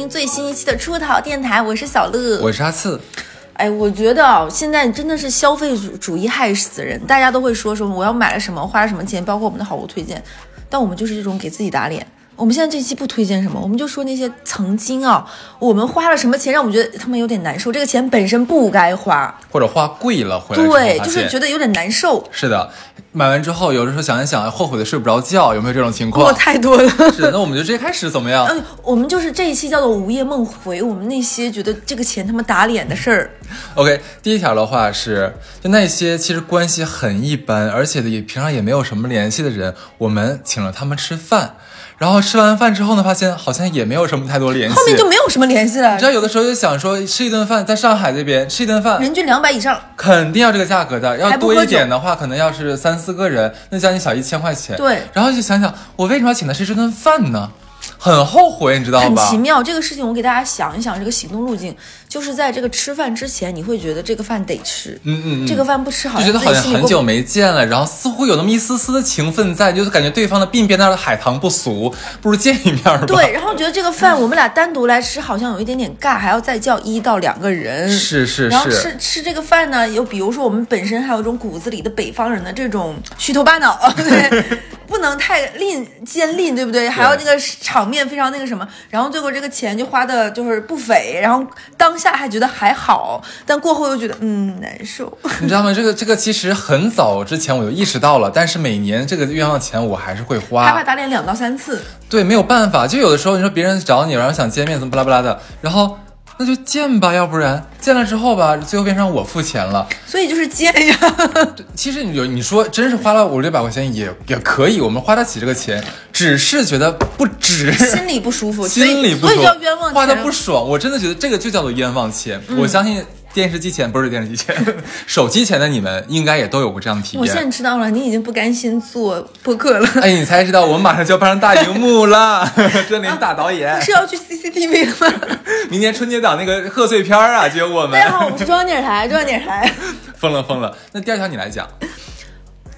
听最新一期的出逃电台，我是小乐，我是阿次。哎，我觉得啊，现在真的是消费主主义害死人，大家都会说说我要买了什么，花了什么钱，包括我们的好物推荐，但我们就是这种给自己打脸。我们现在这期不推荐什么，我们就说那些曾经啊，我们花了什么钱，让我们觉得他们有点难受。这个钱本身不该花，或者花贵了回来对，就是觉得有点难受。是的，买完之后，有的时候想一想，后悔的睡不着觉，有没有这种情况？太多了。是，那我们就直接开始怎么样？嗯，我们就是这一期叫做午夜梦回，我们那些觉得这个钱他妈打脸的事儿。OK，第一条的话是，就那些其实关系很一般，而且也平常也没有什么联系的人，我们请了他们吃饭。然后吃完饭之后呢，发现好像也没有什么太多联系，后面就没有什么联系了。你知道，有的时候就想说吃一顿饭，在上海这边吃一顿饭，人均两百以上，肯定要这个价格的。要多一点的话，可能要是三四个人，那将近小一千块钱。对，然后就想想，我为什么要请他吃这顿饭呢？很后悔，你知道吧？很奇妙，这个事情我给大家想一想，这个行动路径就是在这个吃饭之前，你会觉得这个饭得吃，嗯嗯，这个饭不吃好像觉得好像很久没见了，然后似乎有那么一丝丝的情分在，就是感觉对方的鬓边那的海棠不俗，不如见一面吧。对，然后觉得这个饭我们俩单独来吃好像有一点点尬，还要再叫一到两个人，是是是。然后吃吃这个饭呢，又比如说我们本身还有一种骨子里的北方人的这种虚头巴脑，对。不能太吝尖吝，对不对？还有那个场面非常那个什么，然后最后这个钱就花的就是不菲，然后当下还觉得还好，但过后又觉得嗯难受。你知道吗？这个这个其实很早之前我就意识到了，但是每年这个冤枉钱我还是会花，害怕打脸两到三次。对，没有办法，就有的时候你说别人找你，然后想见面，怎么巴拉巴拉的，然后。那就见吧，要不然见了之后吧，最后变成我付钱了。所以就是见呀。其实你有你说真是花了五六百块钱也也可以，我们花得起这个钱，只是觉得不值，心里不舒服，心里不所以叫冤枉钱，花的不爽。我真的觉得这个就叫做冤枉钱。我相信。电视机前不是电视机前，手机前的你们应该也都有过这样的体验。我现在知道了，你已经不甘心做播客了。哎，你才知道，我们马上就要搬上大荧幕了，真灵大导演是要去 CCTV 吗？明年春节档那个贺岁片啊，就有我们。大家好，我是中央电视台，中央电视台。疯了疯了，那第二条你来讲，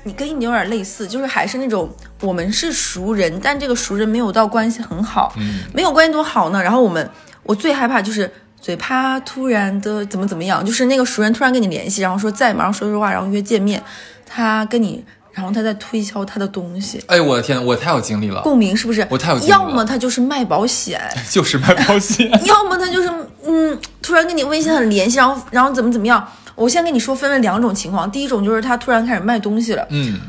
你跟你有点类似，就是还是那种我们是熟人，但这个熟人没有到关系很好，嗯，没有关系多好呢。然后我们，我最害怕就是。最怕突然的怎么怎么样，就是那个熟人突然跟你联系，然后说在吗？然后说说话，然后约见面，他跟你，然后他在推销他的东西。哎，我的天，我太有经历了，共鸣是不是？我太有经历了。要么他就是卖保险，就是卖保险；要么他就是嗯，突然跟你微信很联系，然后然后怎么怎么样。我先跟你说，分为两种情况，第一种就是他突然开始卖东西了，嗯。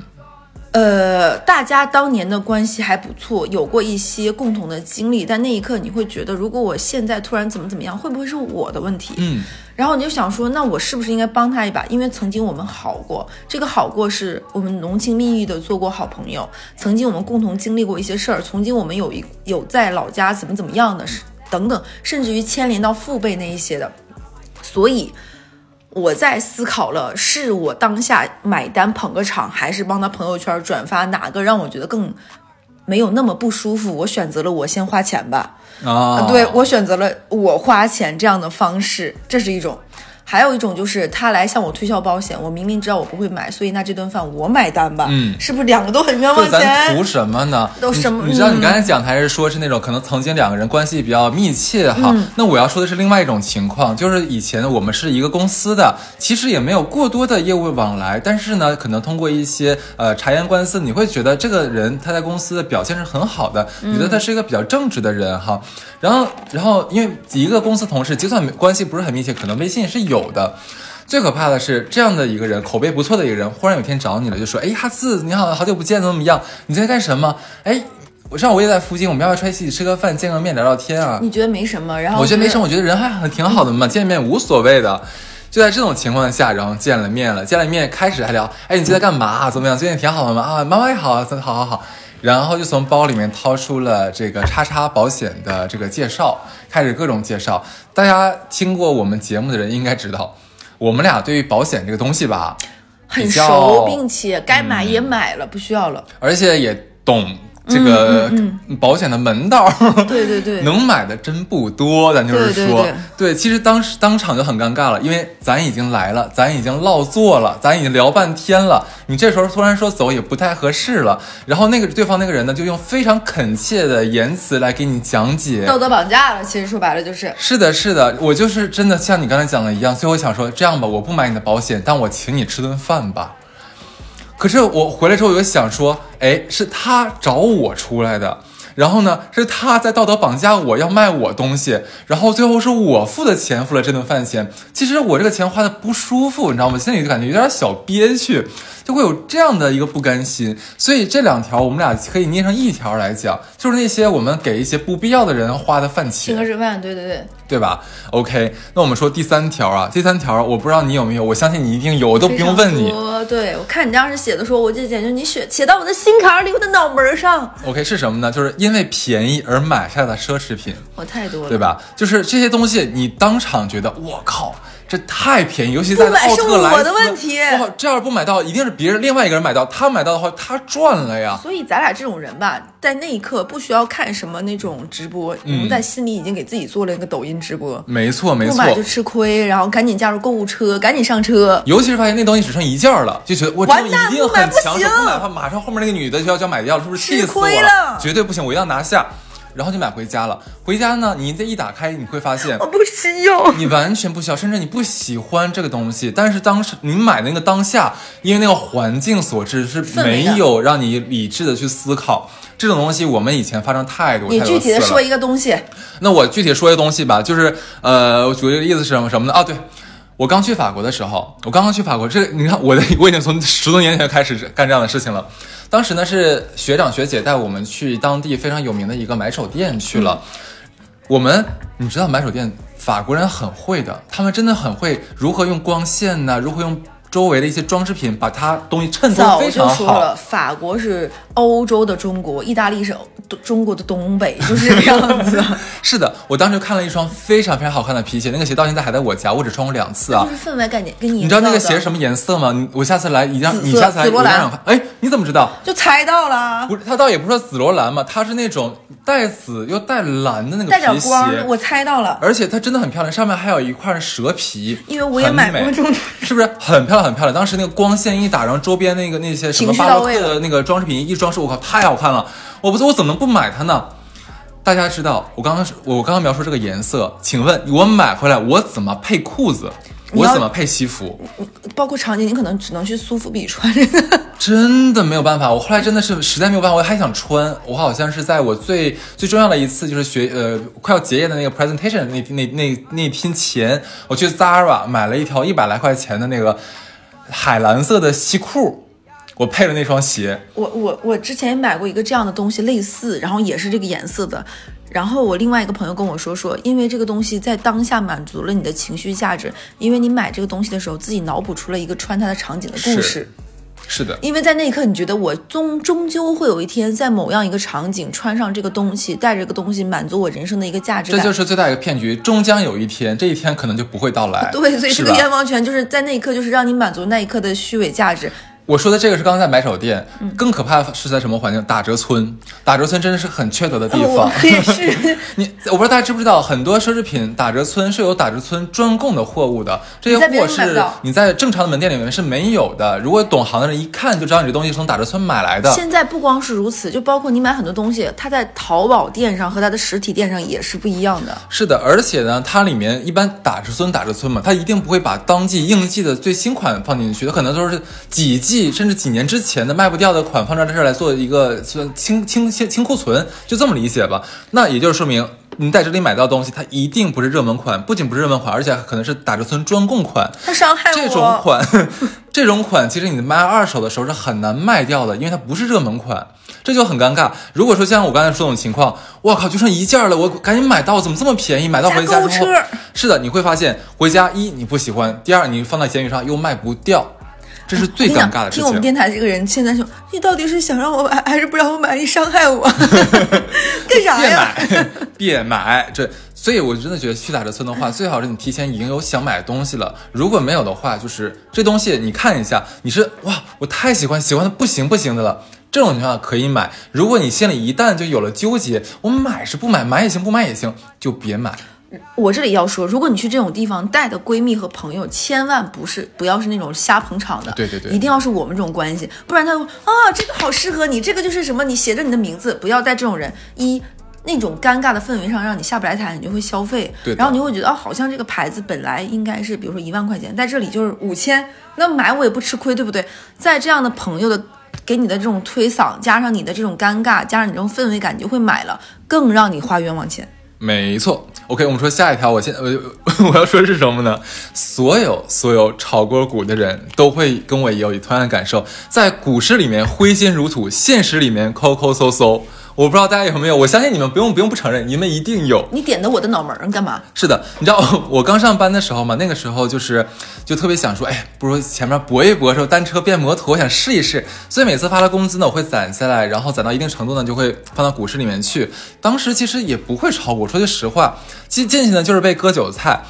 呃，大家当年的关系还不错，有过一些共同的经历，但那一刻你会觉得，如果我现在突然怎么怎么样，会不会是我的问题？嗯，然后你就想说，那我是不是应该帮他一把？因为曾经我们好过，这个好过是我们浓情蜜意的做过好朋友，曾经我们共同经历过一些事儿，曾经我们有一有在老家怎么怎么样的，等等，甚至于牵连到父辈那一些的，所以。我在思考了，是我当下买单捧个场，还是帮他朋友圈转发，哪个让我觉得更没有那么不舒服？我选择了我先花钱吧。啊，对我选择了我花钱这样的方式，这是一种。还有一种就是他来向我推销保险，我明明知道我不会买，所以那这顿饭我买单吧。嗯，是不是两个都很冤枉钱？咱图什么呢？都什么？你知道你刚才讲还是说是那种可能曾经两个人关系比较密切哈？那我要说的是另外一种情况，就是以前我们是一个公司的，其实也没有过多的业务往来，但是呢，可能通过一些呃察言观色，你会觉得这个人他在公司的表现是很好的，觉得他是一个比较正直的人哈。然后，然后因为一个公司同事，就算关系不是很密切，可能微信是有。有的，最可怕的是这样的一个人，口碑不错的一个人，忽然有天找你了，就说：“哎，哈子，你好，好久不见，怎么怎么样？你在干什么？哎，我上午也在附近，我们要不要出来一起吃个饭，见个面，聊聊天啊？”你觉得没什么，然后我觉得没什么，我觉得人还很挺好的嘛，见面无所谓的。就在这种情况下，然后见了面了，见了面开始还聊：“哎，你最近在干嘛？怎么样？最近挺好的吗？啊，妈妈也好，好好好。”然后就从包里面掏出了这个叉叉保险的这个介绍，开始各种介绍。大家听过我们节目的人应该知道，我们俩对于保险这个东西吧，很熟，并且该买也买了，不需要了，而且也懂这个保险的门道。对对对，能买的真不多，咱就是说，对，其实当时当场就很尴尬了，因为咱已经来了，咱已经落座了，咱已经聊半天了，你这时候突然说走也不太合适了。然后那个对方那个人呢，就用非常恳切的言辞来给你讲解，道德绑架了。其实说白了就是，是的，是的，我就是真的像你刚才讲的一样，最后想说这样吧，我不买你的保险，但我请你吃顿饭吧。可是我回来之后，我就想说，哎，是他找我出来的。然后呢，是他在道德绑架我，要卖我东西，然后最后是我付的钱，付了这顿饭钱。其实我这个钱花的不舒服，你知道吗？心里就感觉有点小憋屈，就会有这样的一个不甘心。所以这两条我们俩可以捏成一条来讲，就是那些我们给一些不必要的人花的饭钱，请客吃饭，对对对。对吧？OK，那我们说第三条啊，第三条我不知道你有没有，我相信你一定有，我都不用问你。对，我看你当时写的说，我就简直你写写到我的心坎里，我的脑门上。OK，是什么呢？就是因为便宜而买下的奢侈品，我太多了，对吧？就是这些东西，你当场觉得我靠。这太便宜，尤其在奥特莱斯。哇，这要是不买到，一定是别人另外一个人买到。他买到的话，他赚了呀。所以咱俩这种人吧，在那一刻不需要看什么那种直播，我们在心里已经给自己做了一个抖音直播。没错没错，不买就吃亏，然后赶紧加入购物车，赶紧上车。尤其是发现那东西只剩一件了，就觉得我这一定很强势，不买的话，马上后面那个女的就要就要买掉了，是不是气死我了？绝对不行，我一定要拿下。然后你买回家了。回家呢，你再一打开，你会发现我不需要，你完全不需要，甚至你不喜欢这个东西。但是当时你买的那个当下，因为那个环境所致，是没有让你理智的去思考这种东西。我们以前发生太多。你具体的说一个东西。那我具体说一个东西吧，就是呃，我举个例子是什么什么呢？啊，对。我刚去法国的时候，我刚刚去法国，这你看，我的我已经从十多年前开始干这样的事情了。当时呢是学长学姐带我们去当地非常有名的一个买手店去了。我们你知道买手店法国人很会的，他们真的很会如何用光线呢？如何用？周围的一些装饰品，把它东西衬托非常好。说了，法国是欧洲的中国，意大利是中国的东北，就是这个样子。是的，我当时看了一双非常非常好看的皮鞋，那个鞋到现在还在我家，我只穿过两次啊。就是氛围感觉，跟你你知道那个鞋是什么颜色吗？我下次来一定让你下次来我让看。哎，你怎么知道？就猜到了。不是，它倒也不是说紫罗兰嘛，它是那种带紫又带蓝的那个皮鞋。我猜到了。而且它真的很漂亮，上面还有一块蛇皮。因为我也买过这种，是不是很漂亮？很漂亮，当时那个光线一打，然后周边那个那些什么巴洛克的那个装饰品一装饰，我靠，太好看了！我不，我怎么能不买它呢？大家知道，我刚刚我刚刚描述这个颜色，请问我买回来我怎么配裤子？我怎么配西服？包括场景，你可能只能去苏富比穿。真的没有办法，我后来真的是实在没有办法，我还想穿。我好像是在我最 最重要的一次，就是学呃快要结业的那个 presentation 那那那那天前，我去 Zara 买了一条一百来块钱的那个。海蓝色的西裤，我配了那双鞋。我我我之前也买过一个这样的东西，类似，然后也是这个颜色的。然后我另外一个朋友跟我说说，因为这个东西在当下满足了你的情绪价值，因为你买这个东西的时候，自己脑补出了一个穿它的场景的故事。是的，因为在那一刻，你觉得我终终究会有一天在某样一个场景穿上这个东西，带着这个东西满足我人生的一个价值感。这就是最大一个骗局，终将有一天，这一天可能就不会到来。对，所以这个冤枉权就是在那一刻，就是让你满足那一刻的虚伪价值。我说的这个是刚刚在买手店，更可怕的是在什么环境？打折村，打折村真的是很缺德的地方。也是，你我不知道大家知不知道，很多奢侈品打折村是有打折村专供的货物的，这些货是你在正常的门店里面是没有的。如果懂行的人一看就知道你这东西从打折村买来的。现在不光是如此，就包括你买很多东西，它在淘宝店上和它的实体店上也是不一样的。是的，而且呢，它里面一般打折村打折村嘛，它一定不会把当季应季的最新款放进去，它可能都是几季甚至几年之前的卖不掉的款放在这儿来做一个算清清清清库存，就这么理解吧。那也就是说明你在这里买到东西，它一定不是热门款，不仅不是热门款，而且可能是打折村专供款。它伤害我。这种款，这种款其实你卖二手的时候是很难卖掉的，因为它不是热门款，这就很尴尬。如果说像我刚才说这种情况，我靠，就剩一件了，我赶紧买到，怎么这么便宜？买到回家之后，是的，你会发现回家一你不喜欢，第二你放在闲鱼上又卖不掉。这是最尴尬的事情。听我们电台这个人现在说，你到底是想让我买还是不让我买？你伤害我，干啥呀？别买，别买。这，所以我真的觉得去打折村的话，最好是你提前已经有想买的东西了。如果没有的话，就是这东西你看一下，你是哇，我太喜欢，喜欢的不行不行的了。这种情况下可以买。如果你心里一旦就有了纠结，我买是不买，买也行，不买也行，就别买。我这里要说，如果你去这种地方带的闺蜜和朋友，千万不是不要是那种瞎捧场的，对对对一定要是我们这种关系，不然他说啊这个好适合你，这个就是什么，你写着你的名字，不要带这种人。一那种尴尬的氛围上让你下不来台，你就会消费，对然后你就会觉得哦，好像这个牌子本来应该是比如说一万块钱，在这里就是五千，那买我也不吃亏，对不对？在这样的朋友的给你的这种推搡，加上你的这种尴尬，加上你这种氛围感，你就会买了，更让你花冤枉钱。没错，OK，我们说下一条，我现我 我要说的是什么呢？所有所有炒过股的人都会跟我有同样的感受，在股市里面挥金如土，现实里面抠抠搜搜。我不知道大家有没有，我相信你们不用不用不承认，你们一定有。你点的我的脑门儿干嘛？是的，你知道 我刚上班的时候嘛，那个时候就是就特别想说，哎，不如前面搏一搏，说单车变摩托，我想试一试。所以每次发了工资呢，我会攒下来，然后攒到一定程度呢，就会放到股市里面去。当时其实也不会炒股，说句实话，进进去呢就是被割韭菜，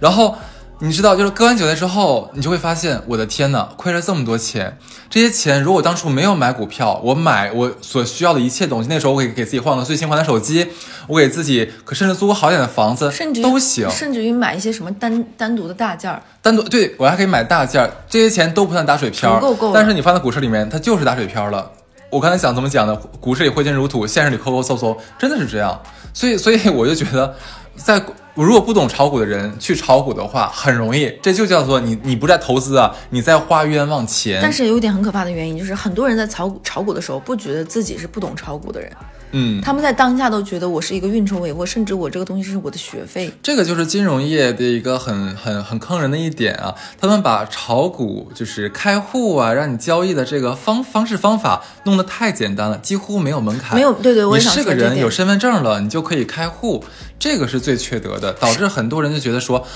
然后。你知道，就是割完韭菜之后，你就会发现，我的天呐，亏了这么多钱。这些钱如果当初没有买股票，我买我所需要的一切东西，那时候我可以给自己换个最新款的手机，我给自己可甚至租个好点的房子，甚至于都行。甚至于买一些什么单单独的大件儿。单独对我还可以买大件儿，这些钱都不算打水漂，够够但是你放在股市里面，它就是打水漂了。我刚才想怎么讲的？股市里挥金如土，现实里抠抠搜搜，真的是这样。所以，所以我就觉得，在我如果不懂炒股的人去炒股的话，很容易，这就叫做你你不在投资啊，你在花冤枉钱。但是有一点很可怕的原因，就是很多人在炒股炒股的时候，不觉得自己是不懂炒股的人，嗯，他们在当下都觉得我是一个运筹帷幄，甚至我这个东西是我的学费。这个就是金融业的一个很很很坑人的一点啊，他们把炒股就是开户啊，让你交易的这个方方式方法弄得太简单了，几乎没有门槛。没有对对我也你是个人有身份证了，你就可以开户，这个是最缺德的，导致很多人就觉得说。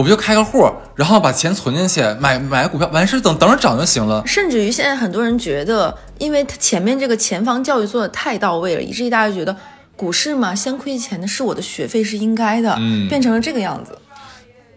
我不就开个户，然后把钱存进去，买买股票，完事等等着涨就行了。甚至于现在很多人觉得，因为他前面这个前方教育做的太到位了，以至于大家觉得股市嘛，先亏钱的是我的学费是应该的，嗯变成了这个样子。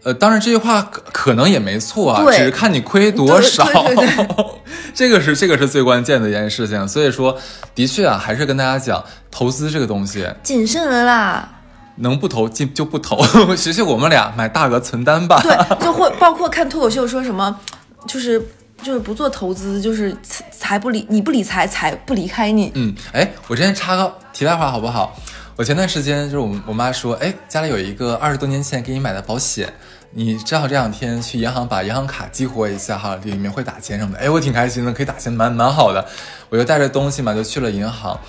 呃，当然这句话可可能也没错啊，只是看你亏多少。对对对 这个是这个是最关键的一件事情。所以说，的确啊，还是跟大家讲，投资这个东西，谨慎了啦，能不投就就不投。学学我们俩买大额存单吧。对，就会包括看脱口秀说什么，就是就是不做投资，就是财不理你不理财，财不离开你。嗯，哎，我之前插个题外话好不好？我前段时间就是我我妈说，哎，家里有一个二十多年前给你买的保险，你正好这两天去银行把银行卡激活一下哈，里面会打钱什么的。哎，我挺开心的，可以打钱，蛮蛮好的。我就带着东西嘛，就去了银行。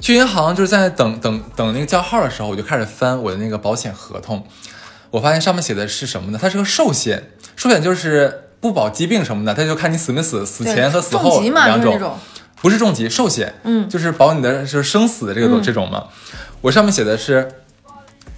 去银行就是在等等等那个叫号的时候，我就开始翻我的那个保险合同。我发现上面写的是什么呢？它是个寿险，寿险就是不保疾病什么的，它就看你死没死，死前和死后，两种。不是重疾，寿险，嗯就是保你的就是生死的这个、嗯这种嘛。我上面写的是，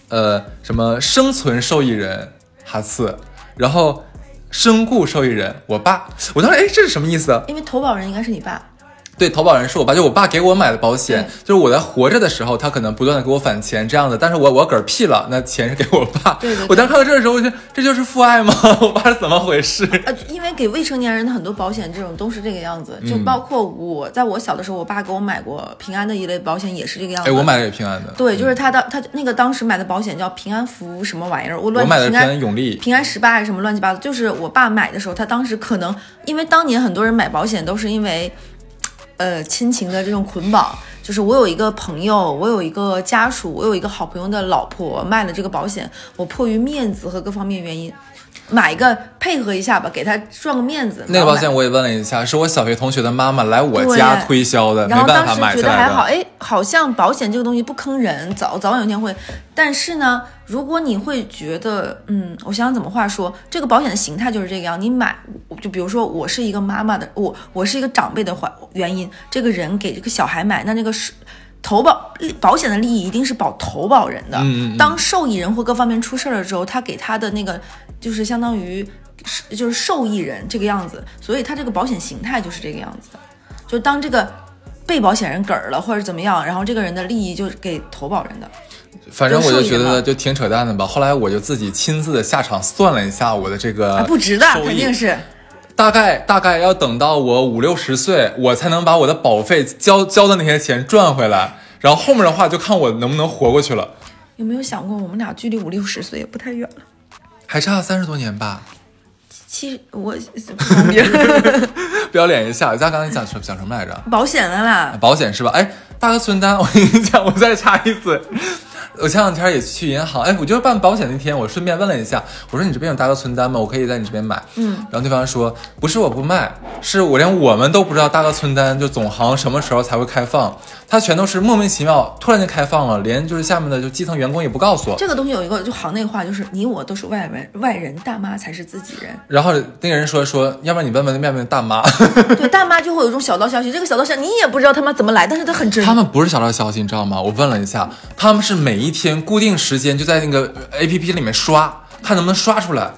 呃，什么生存受益人哈次，然后身故受益人我爸。我当时哎，这是什么意思啊？因为投保人应该是你爸，对，投保人是我爸，就我爸给我买的保险，就是我在活着的时候，他可能不断的给我返钱这样的，但是我我嗝屁了，那钱是给我爸。对对对我当时看到这的时候，我就这就是父爱吗？我爸是怎么回事？呃，因为给未成年人的很多保险这种都是这个样子，就嗯包括我在我小的时候，我爸给我买过平安的一类保险，也是这个样子。哎，我买的也平安的，对，就是他当他那个当时买的保险叫平安福什么玩意儿，我乱我买的平安平安永利。平安十八还是什么乱七八糟，就是我爸买的时候，他当时可能因为当年很多人买保险都是因为，呃，亲情的这种捆绑。就是我有一个朋友，我有一个家属，我有一个好朋友的老婆卖了这个保险，我迫于面子和各方面原因，买一个配合一下吧，给他赚个面子。那个保险我也问了一下，是我小学同学的妈妈来我家推销的，没办法买下来的。得还好，哎，好像保险这个东西不坑人，早早晚有一天会。但是呢，如果你会觉得，嗯，我想想怎么话说，这个保险的形态就是这个样。你买，就比如说我是一个妈妈的，我我是一个长辈的话原因，这个人给这个小孩买，那那个是。投保保险的利益一定是保投保人的。嗯嗯嗯当受益人或各方面出事儿了之后，他给他的那个就是相当于是就是受益人这个样子，所以他这个保险形态就是这个样子的。就当这个被保险人嗝儿了或者怎么样，然后这个人的利益就是给投保人的。反正我就觉得就挺扯淡的吧。后来我就自己亲自的下场算了一下我的这个啊，不值的，肯定是。大概大概要等到我五六十岁，我才能把我的保费交交的那些钱赚回来。然后后面的话就看我能不能活过去了。有没有想过，我们俩距离五六十岁也不太远了？还差三十多年吧。其实我 不要脸一下，咱刚才讲什讲什么来着？保险的啦，保险是吧？哎，大哥存单，我跟你讲，我再插一嘴。我前两天也去银行，哎，我就办保险那天，我顺便问了一下，我说你这边有大哥存单吗？我可以在你这边买。嗯，然后对方说不是我不卖，是我连我们都不知道大哥存单就总行什么时候才会开放，它全都是莫名其妙突然间开放了，连就是下面的就基层员工也不告诉我。这个东西有一个就行内话，就是你我都是外人，外人大妈才是自己人。然后那个人说说，要不然你问问那外面大妈。对，大妈就会有一种小道消息，这个小道消息你也不知道他妈怎么来，但是他很真。他们不是小道消息，你知道吗？我问了一下，他们是每一天固定。时间就在那个 A P P 里面刷，看能不能刷出来。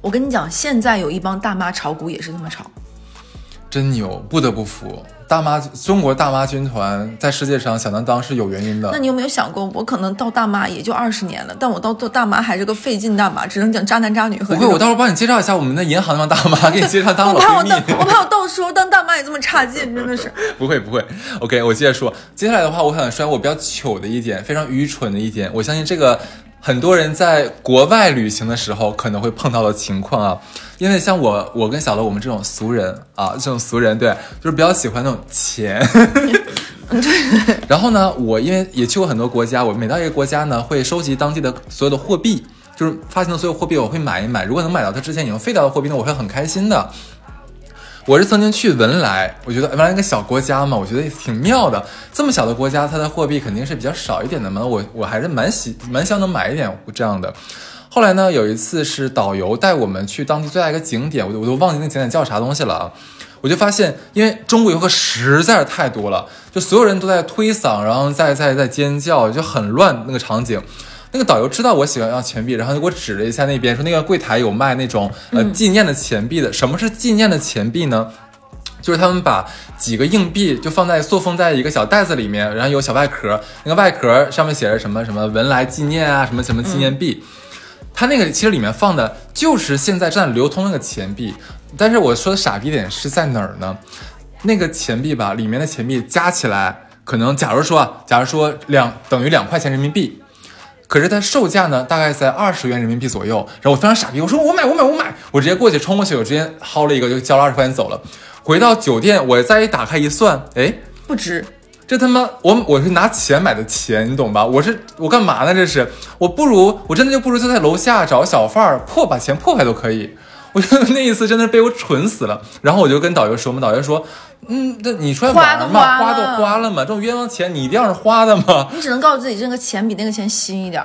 我跟你讲，现在有一帮大妈炒股也是这么炒，真牛，不得不服。大妈，中国大妈军团在世界上响当当是有原因的。那你有没有想过，我可能到大妈也就二十年了，但我到做大妈还是个费劲大妈，只能讲渣男渣女。不会，我到时候帮你介绍一下我们的银行那帮大妈，给你介绍当 老闺蜜。我怕我到时候当大妈也这么差劲，真的是。不会不会，OK，我接着说。接下来的话，我想说我比较糗的一点，非常愚蠢的一点，我相信这个。很多人在国外旅行的时候可能会碰到的情况啊，因为像我，我跟小乐我们这种俗人啊，这种俗人对，就是比较喜欢那种钱。对。然后呢，我因为也去过很多国家，我每到一个国家呢，会收集当地的所有的货币，就是发行的所有货币，我会买一买。如果能买到它之前已经废掉的货币呢，我会很开心的。我是曾经去文莱，我觉得文莱一个小国家嘛，我觉得挺妙的。这么小的国家，它的货币肯定是比较少一点的嘛。我我还是蛮喜蛮想能买一点这样的。后来呢，有一次是导游带我们去当地最大一个景点，我我都忘记那景点叫啥东西了啊。我就发现，因为中国游客实在是太多了，就所有人都在推搡，然后在在在尖叫，就很乱那个场景。那个导游知道我喜欢要钱币，然后就给我指了一下那边，说那个柜台有卖那种呃纪念的钱币的。什么是纪念的钱币呢？就是他们把几个硬币就放在塑封在一个小袋子里面，然后有小外壳，那个外壳上面写着什么什么文莱纪念啊，什么什么纪念币。它那个其实里面放的就是现在正在流通那个钱币。但是我说的傻逼点是在哪儿呢？那个钱币吧，里面的钱币加起来可能，假如说，假如说两等于两块钱人民币。可是它售价呢，大概在二十元人民币左右。然后我非常傻逼，我说我买我买我买，我直接过去冲过去，我直接薅了一个，就交了二十块钱走了。回到酒店，我再一打开一算，哎，不值。这他妈我我是拿钱买的钱，你懂吧？我是我干嘛呢？这是我不如我真的就不如就在楼下找小贩儿破把钱破开都可以。我觉得那一次真的是被我蠢死了。然后我就跟导游说嘛，导游说。嗯，那你出来玩嘛，花都花了嘛，这种冤枉钱你一定要是花的嘛。你只能告诉自己，这个钱比那个钱新一点。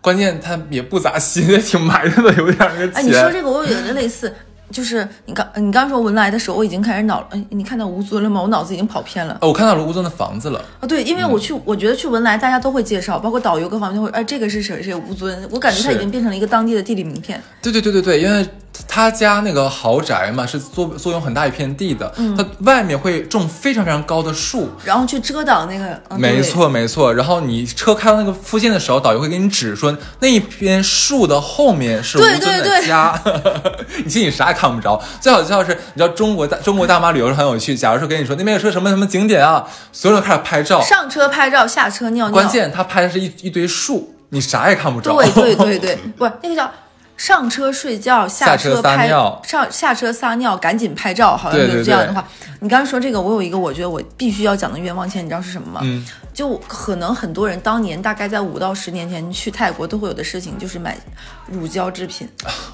关键它也不咋新，也挺埋汰的，有点那个钱。哎，你说这个，我有点类似。就是你刚你刚说文莱的时候，我已经开始脑，哎，你看到吴尊了吗？我脑子已经跑偏了。哦，我看到了吴尊的房子了。啊，对，因为我去，我觉得去文莱大家都会介绍，包括导游各方面会，哎，这个是谁谁吴尊，我感觉他已经变成了一个当地的地理名片。对对对对对，因为他家那个豪宅嘛，是作作用很大一片地的，他外面会种非常非常高的树，然后去遮挡那个。没错没错，然后你车开到那个附近的时候，导游会给你指说那一片树的后面是吴尊的家，你心里啥也看不着，最好。最好是，你知道中国大中国大妈旅游是很有趣。假如说跟你说那边有说什么什么景点啊，所有人开始拍照，上车拍照，下车尿尿。关键他拍的是一一堆树，你啥也看不着。对对对对，不，那个叫上车睡觉，下车拍尿，上下车撒尿，赶紧拍照，好像就是这样的话。你刚刚说这个，我有一个我觉得我必须要讲的冤枉钱，你知道是什么吗？嗯。就可能很多人当年大概在五到十年前去泰国都会有的事情，就是买乳胶制品。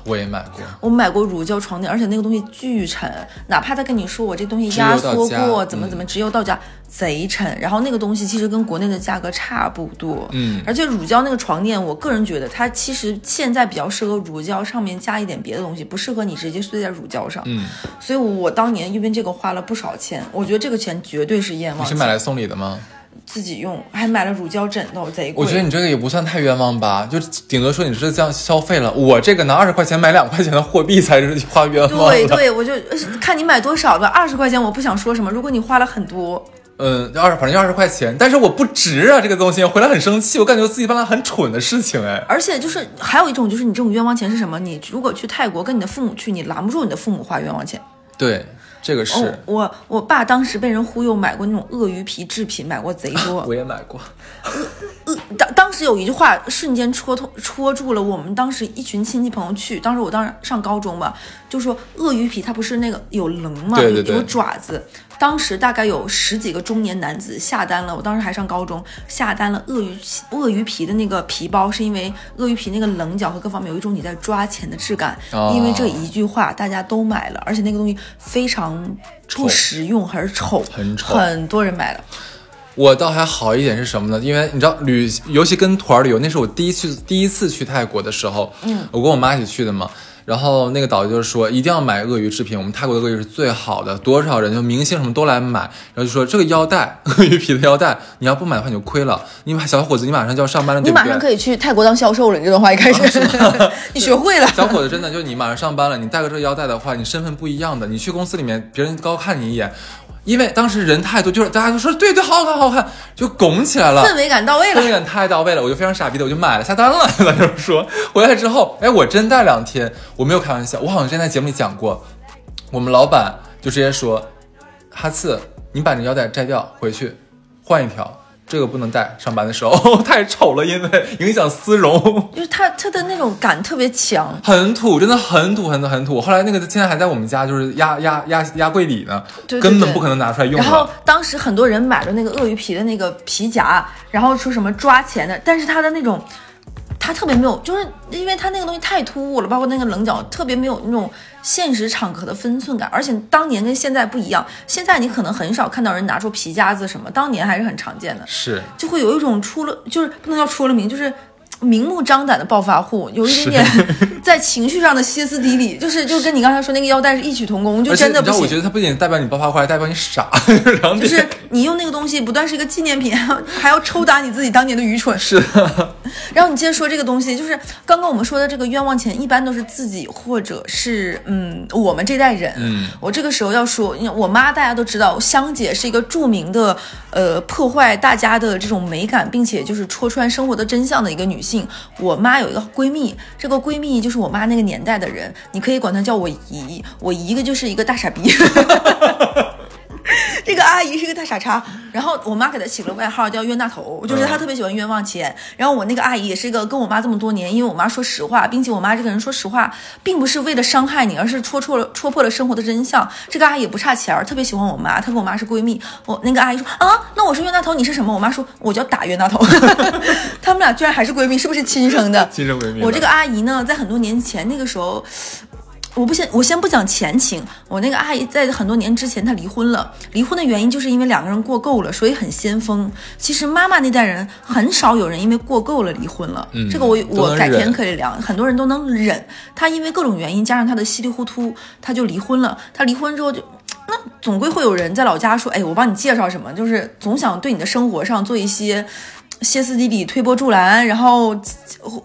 我也买过，我买过乳胶床垫，而且那个东西巨沉，哪怕他跟你说我这东西压缩过，怎么怎么直邮到家，贼沉。然后那个东西其实跟国内的价格差不多，嗯。而且乳胶那个床垫，我个人觉得它其实现在比较适合乳胶上面加一点别的东西，不适合你直接睡在乳胶上，嗯。所以我当年因为这个花了不少钱，我觉得这个钱绝对是冤枉。你是买来送礼的吗？自己用，还买了乳胶枕头，贼贵。我觉得你这个也不算太冤枉吧，就顶多说你是这样消费了。我这个拿二十块钱买两块钱的货币才是花冤枉。对对，我就看你买多少吧。二十块钱我不想说什么，如果你花了很多，嗯，二反正就二十块钱，但是我不值啊，这个东西回来很生气，我感觉我自己办了很蠢的事情，哎，而且就是还有一种就是你这种冤枉钱是什么？你如果去泰国跟你的父母去，你拦不住你的父母花冤枉钱。对，这个是、哦，我我爸当时被人忽悠买过那种鳄鱼皮制品，买过贼多。我也买过，呃，当当时有一句话瞬间戳痛戳住了我们当时一群亲戚朋友去，当时我当时上高中吧，就说鳄鱼皮它不是那个有棱嘛，对对对有有爪子。当时大概有十几个中年男子下单了，我当时还上高中，下单了鳄鱼鳄鱼皮的那个皮包，是因为鳄鱼皮那个棱角和各方面有一种你在抓钱的质感。哦因为这一句话，大家都买了，而且那个东西非常不实用，还是丑，很丑很多人买了。我倒还好一点是什么呢？因为你知道旅，尤其跟团儿旅游，那是我第一次第一次去泰国的时候，嗯，我跟我妈一起去的嘛。然后那个导游就是说，一定要买鳄鱼制品，我们泰国的鳄鱼是最好的，多少人就明星什么都来买。然后就说这个腰带，鳄鱼皮的腰带，你要不买的话你就亏了。你小伙子，你马上就要上班了，对不对？你马上可以去泰国当销售了，你这段话一开始，你学会了。小伙子，真的就是你马上上班了，你带个这个腰带的话，你身份不一样的。你去公司里面，别人高看你一眼，因为当时人太多，就是大家都说对对，好好看好看，就拱起来了。氛围感到位了。氛围感太到位了，我就非常傻逼的，我就买了下单了。咱就是说，回来之后，哎，我真戴两天，我没有开玩笑，我好像之前在节目里讲过，我们老板就直接说，哈次，你把这腰带摘掉，回去换一条，这个不能戴，上班的时候 太丑了，因为影响丝绒。就是它它的那种感特别强，很土，真的很土，很土，很土。后来那个现在还在我们家，就是压压压压柜里呢，对对根本不可能拿出来用然后。当时很多人买了那个鳄鱼皮的那个皮夹，然后说什么抓钱的，但是它的那种，它特别没有，就是因为它那个东西太突兀了，包括那个棱角特别没有那种现实场合的分寸感，而且当年跟现在不一样，现在你可能很少看到人拿出皮夹子什么，当年还是很常见的，是，就会有一种出了就是不能叫出了名，就是。明目张胆的暴发户，有一点点在情绪上的歇斯底里，就是就跟你刚才说那个腰带是异曲同工，就真的不行。我觉得它不仅代表你暴发户，还代表你傻。就是你用那个东西不但是一个纪念品，还要还要抽打你自己当年的愚蠢。是的，然后你接着说这个东西，就是刚刚我们说的这个冤枉钱，一般都是自己或者是嗯我们这代人。嗯，我这个时候要说，我妈大家都知道，香姐是一个著名的呃破坏大家的这种美感，并且就是戳穿生活的真相的一个女性。我妈有一个闺蜜，这个闺蜜就是我妈那个年代的人，你可以管她叫我姨，我姨一个就是一个大傻逼。这个阿姨是个大傻叉，然后我妈给她起了个外号叫冤大头，就是她特别喜欢冤枉钱。然后我那个阿姨也是一个跟我妈这么多年，因为我妈说实话，并且我妈这个人说实话，并不是为了伤害你，而是戳破了戳破了生活的真相。这个阿姨也不差钱儿，特别喜欢我妈，她跟我妈是闺蜜。我那个阿姨说啊，那我是冤大头，你是什么？我妈说我叫打冤大头。他们俩居然还是闺蜜，是不是亲生的？亲生闺蜜。我这个阿姨呢，在很多年前那个时候，我不先我先不讲前情，我那个阿姨在很多年之前她离婚了，离婚的原因就是因为两个人过够了，所以很先锋。其实妈妈那代人很少有人因为过够了离婚了，嗯这个我我改天可以聊，很多人都能忍。她因为各种原因加上她的稀里糊涂，她就离婚了。她离婚之后就。那总归会有人在老家说，哎，我帮你介绍什么，就是总想对你的生活上做一些歇斯底里、推波助澜，然后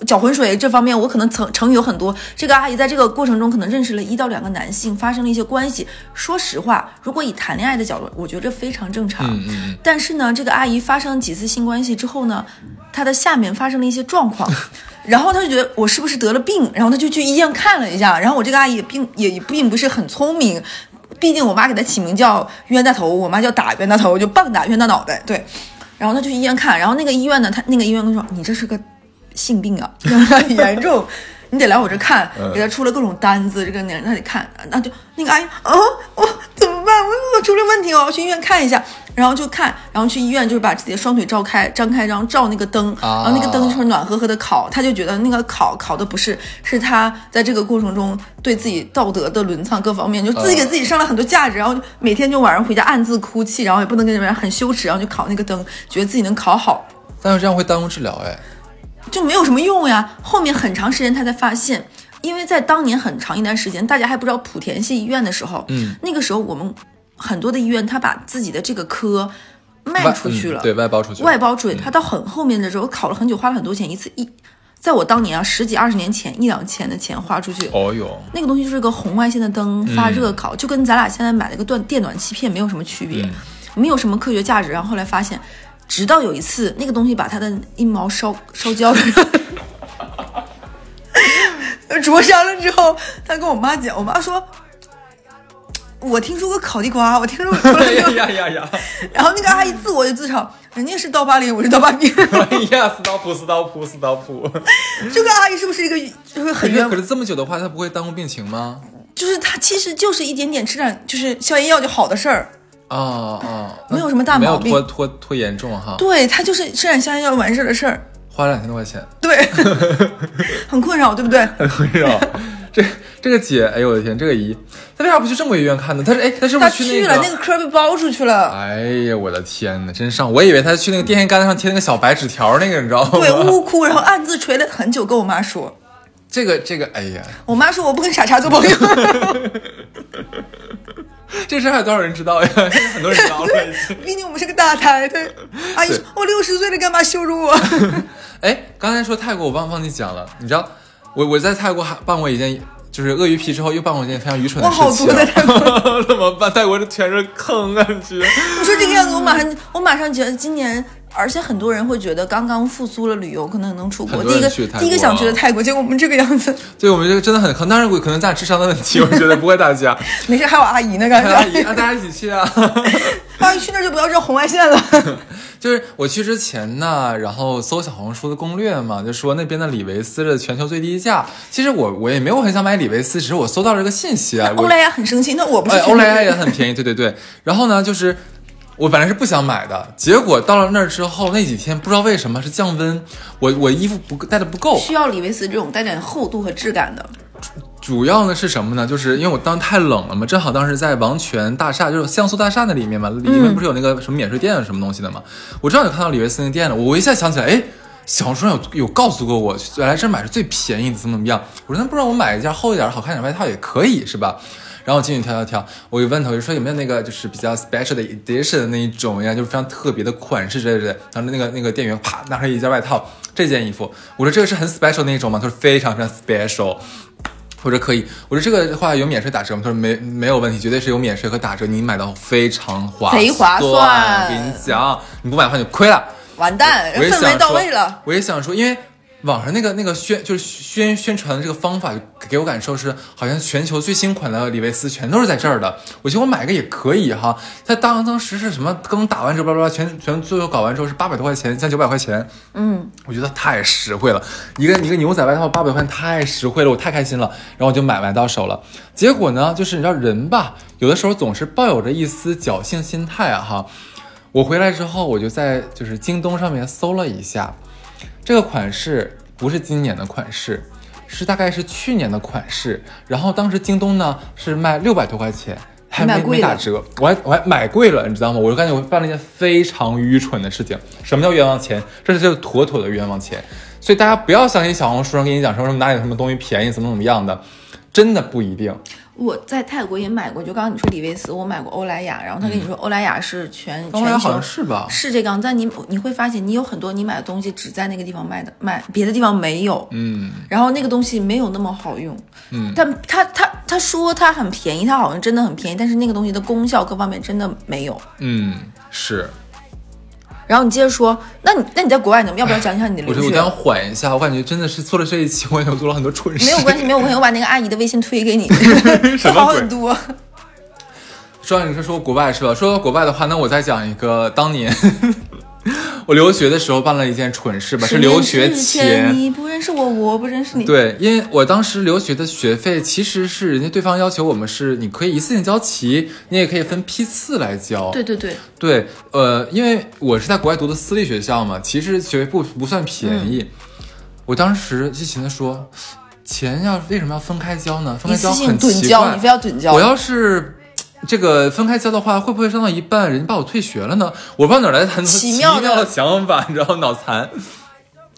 搅浑水这方面，我可能成成语有很多。这个阿姨在这个过程中可能认识了一到两个男性，发生了一些关系。说实话，如果以谈恋爱的角度，我觉得这非常正常。嗯嗯但是呢，这个阿姨发生几次性关系之后呢，她的下面发生了一些状况，然后她就觉得我是不是得了病，然后她就去医院看了一下，然后我这个阿姨也并也并不是很聪明。毕竟我妈给她起名叫冤大头，我妈叫打冤大头，就棒打冤大脑袋。对，然后他去医院看，然后那个医院呢，他那个医院跟我说你这是个性病啊，很严重。你得来我这看，给他出了各种单子，这个那那得看，那就那个阿姨啊，我怎么办？我我出了问题我要去医院看一下，然后就看，然后去医院就是把自己的双腿照开，张开，然后照那个灯，然后那个灯就是暖和和的烤，他就觉得那个烤烤的不是，是他在这个过程中对自己道德的沦丧各方面，就自己给自己上了很多价值，然后就每天就晚上回家暗自哭泣，然后也不能跟人很羞耻，然后就烤那个灯，觉得自己能烤好。但是这样会耽误治疗哎。就没有什么用呀。后面很长时间他才发现，因为在当年很长一段时间，大家还不知道莆田系医院的时候，嗯，那个时候我们很多的医院，他把自己的这个科卖出去了，嗯对外包出去，外包出去。他到很后面的时候考了很久，花了很多钱，一次一，在我当年啊十几二十年前一两千的钱花出去。哦哟，那个东西就是个红外线的灯，发热烤，就跟咱俩现在买了个断电暖气片没有什么区别。嗯没有什么科学价值。然后后来发现，直到有一次那个东西把他的阴毛烧烧焦了。灼伤了之后，他跟我妈讲，我妈说：“我听说过烤地瓜，我听说过。” 哎呀呀呀！然后那个阿姨自我就自嘲，人家是刀疤脸，我是刀疤面。哎呀，斯刀普，斯刀普，斯刀普。这个阿姨是不是一个就是很冤？可是这么久的话，她不会耽误病情吗？就是她其实就是一点点吃点就是消炎药就好的事儿。啊啊，没有什么大毛病，没有拖拖拖严重哈。对他就是吃点消炎药完事儿的事儿。花了两千多块钱，对，很困扰，对不对？很困扰。这这个姐，哎呦我的天，这个姨，她为啥不去正规医院看呢？她是哎，她是不是去了？那个科被包出去了。哎呀，我的天哪，真上！我以为她去那个电线杆子上贴那个小白纸条那个，你知道吗？对，呜呜哭，然后暗自捶了很久，跟我妈说。这个这个，哎呀，我妈说我不跟傻叉做朋友。这事还有多少人知道呀？很多人知道了。毕竟我们是个大台，对。阿姨说：“我六十岁了，干嘛羞辱我？” 哎，刚才说泰国，我忘忘记讲了。你知道，我我在泰国还办过一件，就是鳄鱼皮之后又办过一件非常愚蠢的事情。我好多在泰国怎么办？泰国这全是坑啊！你说这个样子，我马上我马上觉得今年。而且很多人会觉得刚刚复苏了旅游，可能能出国。第一个第一个想去的泰国，结果我们这个样子。对我们这个真的很坑，当然可能咱俩智商的问题，我觉得不怪大家。没事，还有阿姨呢，刚才。阿姨，啊，大家一起去啊！阿姨去那就不要绕红外线了。就是我去之前呢，然后搜小红书的攻略嘛，就说那边的李维斯的全球最低价。其实我我也没有很想买李维斯，只是我搜到了这个信息啊。欧莱雅很生气，那我不是。欧莱雅也很便宜，对对对。然后呢，就是。我本来是不想买的，结果到了那儿之后，那几天不知道为什么是降温，我我衣服不带的不够，需要李维斯这种带点厚度和质感的。主要呢是什么呢？就是因为我当时太冷了嘛，正好当时在王权大厦，就是像素大厦那里面嘛，里面不是有那个什么免税店什么东西的嘛，我正好就看到李维斯那店了，我一下想起来，哎，小红书上有有告诉过我，来这买是最便宜的，怎么怎么样？我说那不然我买一件厚一点、好看点外套也可以，是吧？然后我进去挑挑挑，我就问他，我就说有没有那个就是比较 special 的 edition 的那一种呀，就是非常特别的款式之类的。然后那个那个店员啪拿出一件外套，这件衣服，我说这个是很 special 那一种吗？他说非常非常 special。我说可以，我说这个的话有免税打折吗？他说没没有问题，绝对是有免税和打折，你买到非常划算贼划算。我跟你讲，你不买的话就亏了，完蛋，氛围到位了。我也想说，因为。网上那个那个宣就是宣宣传的这个方法，给我感受是好像全球最新款的李维斯全都是在这儿的。我觉得我买个也可以哈。它当当时是什么刚打完折，叭叭叭，全全最后搞完之后是八百多块钱，加九百块钱。嗯，我觉得太实惠了，一个一个牛仔外套八百块钱太实惠了，我太开心了。然后我就买买到手了。结果呢，就是你知道人吧，有的时候总是抱有着一丝侥幸心态啊哈。我回来之后，我就在就是京东上面搜了一下。这个款式不是今年的款式，是大概是去年的款式。然后当时京东呢是卖六百多块钱，还没没打折，我还我还买贵了，你知道吗？我就感觉我办了一件非常愚蠢的事情。什么叫冤枉钱？这是就妥妥的冤枉钱。所以大家不要相信小红书上跟你讲说什么哪里什么东西便宜，怎么怎么样的，真的不一定。我在泰国也买过，就刚刚你说李维斯，我买过欧莱雅，然后他跟你说欧莱雅是全全球好像是吧？是这个，但你你会发现你有很多你买的东西只在那个地方卖的，卖别的地方没有，嗯，然后那个东西没有那么好用，嗯，但他他他说他很便宜，他好像真的很便宜，但是那个东西的功效各方面真的没有，嗯，是。然后你接着说，那你那你在国外呢？要不要讲讲你的留学？我我想缓一下，我感觉真的是做了这一期，我感觉我做了很多蠢事。没有关系，没有关系，我把那个阿姨的微信推给你，好很多。说你是说国外是吧？说到国外的话，那我再讲一个当年。我留学的时候办了一件蠢事吧，是留学前你不认识我，我不认识你。对，因为我当时留学的学费其实是人家对方要求我们是你可以一次性交齐，你也可以分批次来交。对对对对，呃，因为我是在国外读的私立学校嘛，其实学费不不算便宜。我当时就寻思说，钱要为什么要分开交呢？分开交很奇怪，你非要趸交。我要是。这个分开交的话，会不会上到一半，人家把我退学了呢？我不知道哪来的很奇妙的想法，你知道脑残。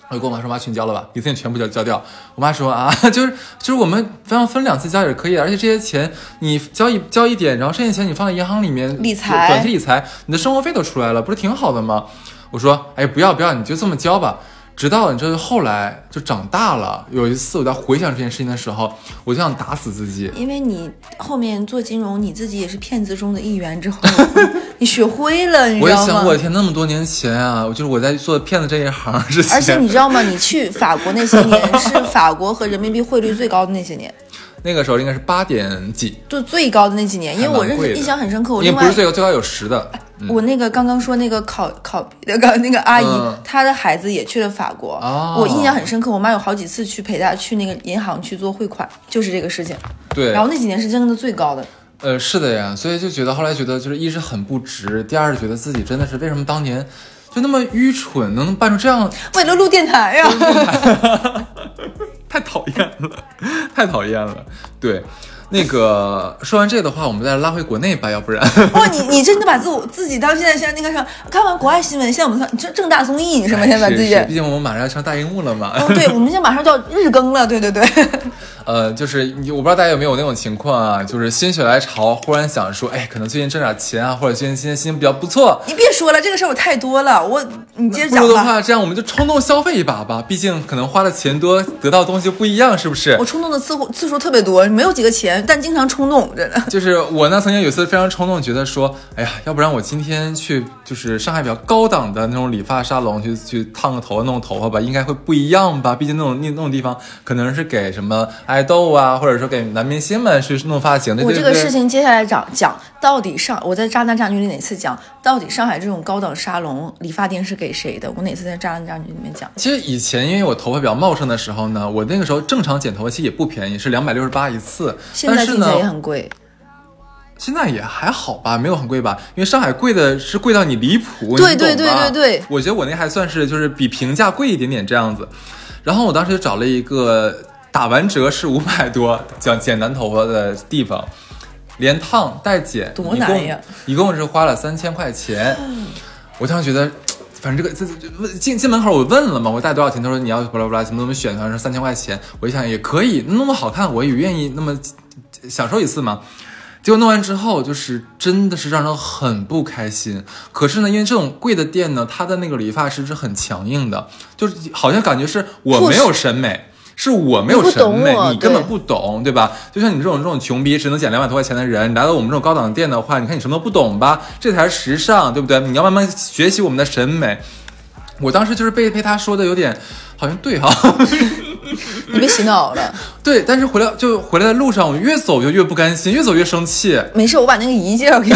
我就跟我妈说：“妈，全交了吧，一次性全部交交掉。”我妈说：“啊，就是就是我们分分两次交也是可以的，而且这些钱你交一交一点，然后剩下钱你放在银行里面理财，短期理财，你的生活费都出来了，不是挺好的吗？”我说：“哎，不要不要，你就这么交吧。”直到你知道后来就长大了，有一次我在回想这件事情的时候，我就想打死自己。因为你后面做金融，你自己也是骗子中的一员之后，你学会了，你知道吗？我也想，我的天，那么多年前啊，就是我在做骗子这一行之前，而且你知道吗？你去 法国那些年是法国和人民币汇率最高的那些年，那个时候应该是八点几，就最高的那几年。因为我认识印象很深刻，我另外因为不是最高，最高有十的。我那个刚刚说那个考考那个那个阿姨，嗯她的孩子也去了法国，哦我印象很深刻。我妈有好几次去陪她去那个银行去做汇款，就是这个事情。对，然后那几年是真的最高的。呃，是的呀，所以就觉得后来觉得就是一是很不值，第二是觉得自己真的是为什么当年就那么愚蠢，能办出这样为了录电台呀、太讨厌了，太讨厌了。对，那个说完这个的话，我们再拉回国内吧，要不然哇，你你真的把自我自己当现在现在那个什么，看完国外新闻，现在我们看正正大综艺，你是吗？现在把自己毕竟我们马上要上大荧幕了嘛。哦，对，我们现在马上就要日更了，对对对。呃，就是你我不知道大家有没有那种情况啊，就是心血来潮，忽然想说，哎，可能最近挣点钱啊，或者最近今天心情比较不错，你别说了，这个事儿我太多了，我你接着讲吧。如的话，这样我们就冲动消费一把吧，毕竟可能花的钱多，得到的东西不一样，是不是我？冲动的次数次数特别多，没有几个钱，但经常冲动，真的。就是我呢，曾经有一次非常冲动，觉得说，哎呀，要不然我今天去就是上海比较高档的那种理发沙龙去去烫个头、弄头发吧，应该会不一样吧？毕竟那种那那种地方可能是给什么爱豆啊，或者说给男明星们去弄发型的。我这个事情接下来讲讲，到底上我在渣男渣女里哪次讲，到底上海这种高档沙龙理发店是给谁的？我哪次在渣男渣女里面讲？其实以前因为我头发比较茂盛的时候呢，我那个时候正常剪头发其实也不便宜，是两百六十八一次。现在但是呢听起来也，很贵。现在也还好吧，没有很贵吧？因为上海贵的是贵到你离谱，对你懂吧对对对对我觉得我那还算是就是比平价贵一点点这样子。然后我当时就找了一个打完折是五百多，讲剪男头发的地方，连烫带剪，多难呀一共！一共是花了三千块钱。我当时觉得。反正这个这这问进进门口我问了嘛，我带多少钱？他说你要巴拉巴拉怎么怎么选，反正三千块钱。我一想也可以，那么好看我也愿意那么享受一次嘛。结果弄完之后，就是真的是让人很不开心。可是呢，因为这种贵的店呢，它的那个理发师是很强硬的，就是好像感觉是我没有审美，是我没有审美，你根本不懂，对吧？就像你这种这种穷逼，只能捡两百多块钱的人，你来到我们这种高档店的话，你看你什么都不懂吧？这才是时尚，对不对？你要慢慢学习我们的审美。我当时就是被被他说的有点，好像对哈，你被洗脑了。对，但是回来就回来的路上，我越走就越不甘心，越走越生气。没事，我把那个仪介绍给你。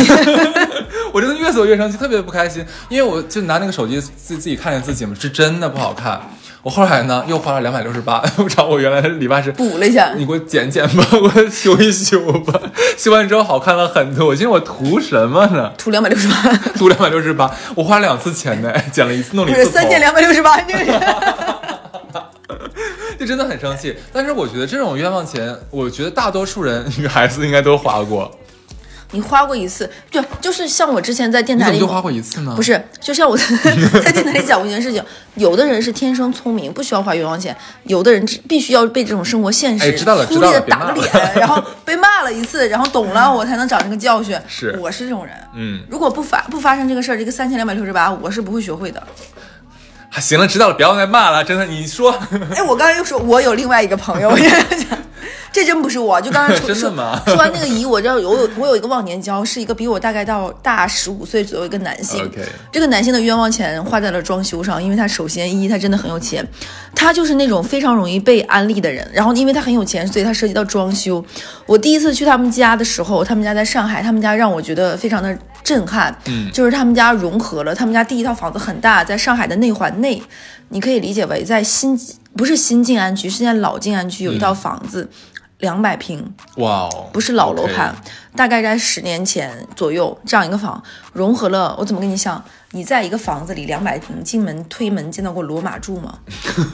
我真的越走越生气，特别不开心，因为我就拿那个手机自自己看见自己嘛，是真的不好看。我后来呢，又花了两百六十八，我找我原来的理发师补了一下你给我剪剪吧，我修一修吧。修完之后好看了很多，我寻思我图什么呢？图两百六十八，图两百六十八，我花了两次钱呢，剪了一次，弄了不一次三千两百六十八，这个人。就真的很生气。但是我觉得这种冤枉钱，我觉得大多数人女孩子应该都花过。你花过一次，对，就是像我之前在电台里你就花过一次呢？不是，就像我 在电台里讲过一件事情，有的人是天生聪明，不需要花冤枉钱；有的人必须要被这种生活现实哎知道了粗略的打个脸，然后被骂了一次，然后懂了，我才能长这个教训。是我是这种人。嗯，如果不发不发生这个事儿，这个三千两百六十八，我是不会学会的。啊行了，知道了，不要再骂了，真的，你说。哎，我刚才又说，我有另外一个朋友，我跟你讲，这真不是我，就刚才说 说说完那个姨，我知道有有我有一个忘年交，是一个比我大概到大十五岁左右一个男性。这个男性的冤枉钱花在了装修上，因为他首先一他真的很有钱，他就是那种非常容易被安利的人。然后因为他很有钱，所以他涉及到装修。我第一次去他们家的时候，他们家在上海，他们家让我觉得非常的震撼。嗯就是他们家融合了，他们家第一套房子很大，在上海的内环内，你可以理解为在新不是新静安区，是现在老静安区有一套房子，两百平，哇哦，不是老楼盘大概在十年前左右这样一个房，融合了我怎么跟你想？你在一个房子里两百平，进门推门见到过罗马柱吗？